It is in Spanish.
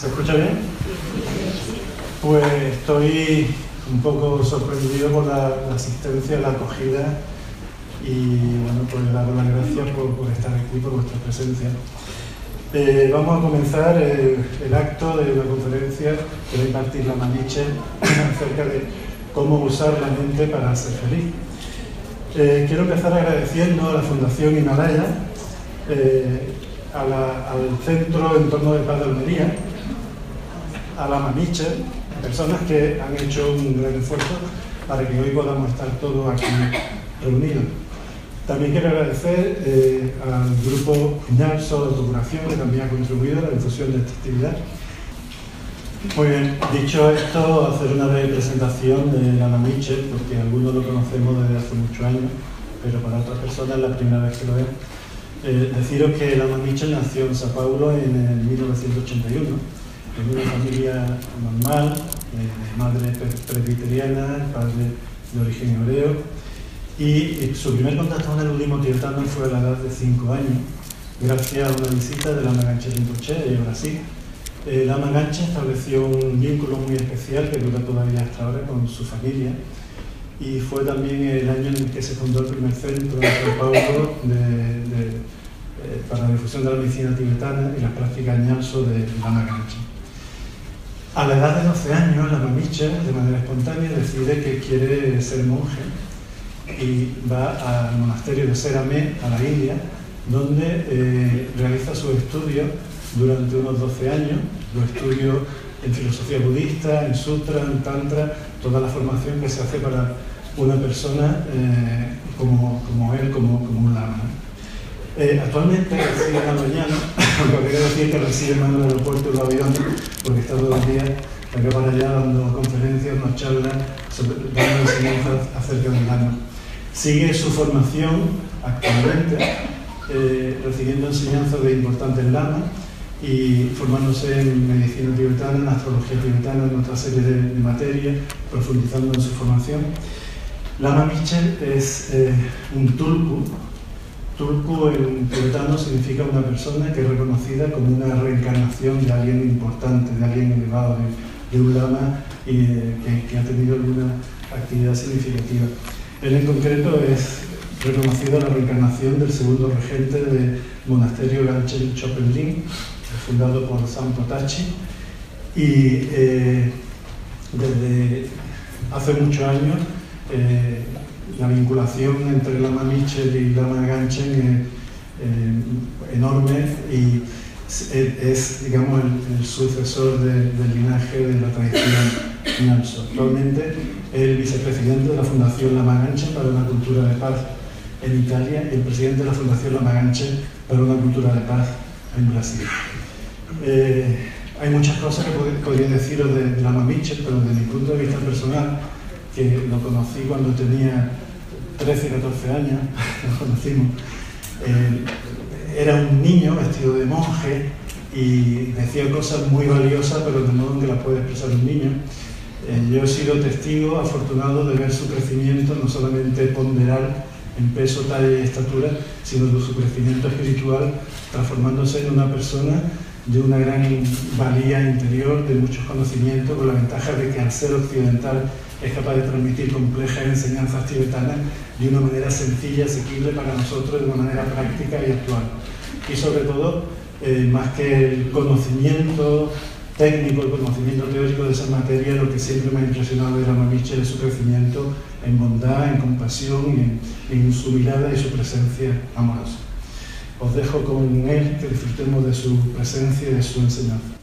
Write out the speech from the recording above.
¿Se escucha bien? Pues estoy un poco sorprendido por la, asistencia, la acogida y bueno, pues daros las gracias por, estar aquí, por vuestra presencia. Eh, vamos a comenzar el, acto de una conferencia que va a impartir la Maniche acerca de cómo usar la mente para ser feliz. Eh, quiero empezar agradeciendo a la Fundación Himalaya, eh, al Centro Entorno de Paz de Almería, a la Mamiche, personas que han hecho un gran esfuerzo para que hoy podamos estar todos aquí reunidos. También quiero agradecer eh, al grupo INALSO de Autocuración que también ha contribuido a la difusión de esta actividad. Muy bien, dicho esto, hacer una breve presentación de la Mamiche, porque algunos lo conocemos desde hace muchos años, pero para otras personas es la primera vez que lo ven. Eh, deciros que la Mamiche nació en Sao Paulo en el 1981 en una familia normal, de madre presbiteriana, padre de origen hebreo, y, su primer contacto con el budismo tibetano fue a la edad de 5 años, gracias a una visita de la Ganche Rinpoche en Brasil. Eh, la Ganche estableció un vínculo muy especial que dura todavía hasta ahora con su familia y fue también el año en el que se fundó el primer centro en Sao Paulo eh, para la difusión de la medicina tibetana y las prácticas ñanso de Lama Ganche. A la edad de 12 años, la mamiche, de manera espontánea, decide que quiere ser monje y va al monasterio de Seramé, a la India, donde eh, realiza sus estudios durante unos 12 años, los estudios en filosofía budista, en sutra, en tantra, toda la formación que se hace para una persona eh, como, él, como, un lama. Eh, actualmente reside en mañana, lo que quiero decir que reside en el aeropuerto de los aviones, porque está todos los días acá para allá dando conferencias, nos charlas, dando enseñanzas acerca del lama. Sigue su formación actualmente, eh, recibiendo enseñanzas de importantes lamas y formándose en medicina tibetana, en astrología tibetana, en otra serie de, materias, profundizando en su formación. Lama Michel es eh, un tulku, Tulku en tibetano significa una persona que es reconocida como una reencarnación de alguien importante, de alguien elevado, de, un lama y, eh, que, ha tenido alguna actividad significativa. Él en concreto es reconocido la reencarnación del segundo regente del monasterio Ganchen Chopelin, fundado por San Potachi, y eh, desde hace muchos años eh, la vinculación entre Lama Mitchell y Lama Ganchen es eh, enorme y es, digamos, el, sucesor del linaje de la tradición Nyalso. Actualmente es el vicepresidente de la Fundación Lama Ganchen para una cultura de paz en Italia y el presidente de la Fundación Lama Ganchen para una cultura de paz en Brasil. Eh, hay muchas cosas que podría deciros de, Lama Mitchell, pero desde mi punto de vista personal, que lo conocí cuando tenía 13, 14 años, nos conocimos, eh, era un niño vestido de monje y decía cosas muy valiosas, pero de modo que las puede expresar un niño. Eh, yo he sido testigo afortunado de ver su crecimiento, no solamente ponderal en peso, talla y estatura, sino de su crecimiento espiritual, transformándose en una persona de una gran valía interior, de muchos conocimientos, con la ventaja de que al ser occidental es capaz de transmitir complejas enseñanzas tibetanas de una manera sencilla, asequible para nosotros, de una manera práctica y actual. Y sobre todo, eh, más que el conocimiento técnico, el conocimiento teórico de esa materia, lo que siempre me ha impresionado de la Mamiche es su crecimiento en bondad, en compasión y en su mirada y su presencia amorosa. Os dejo con él, que disfrutemos de su presencia y de su enseñanza.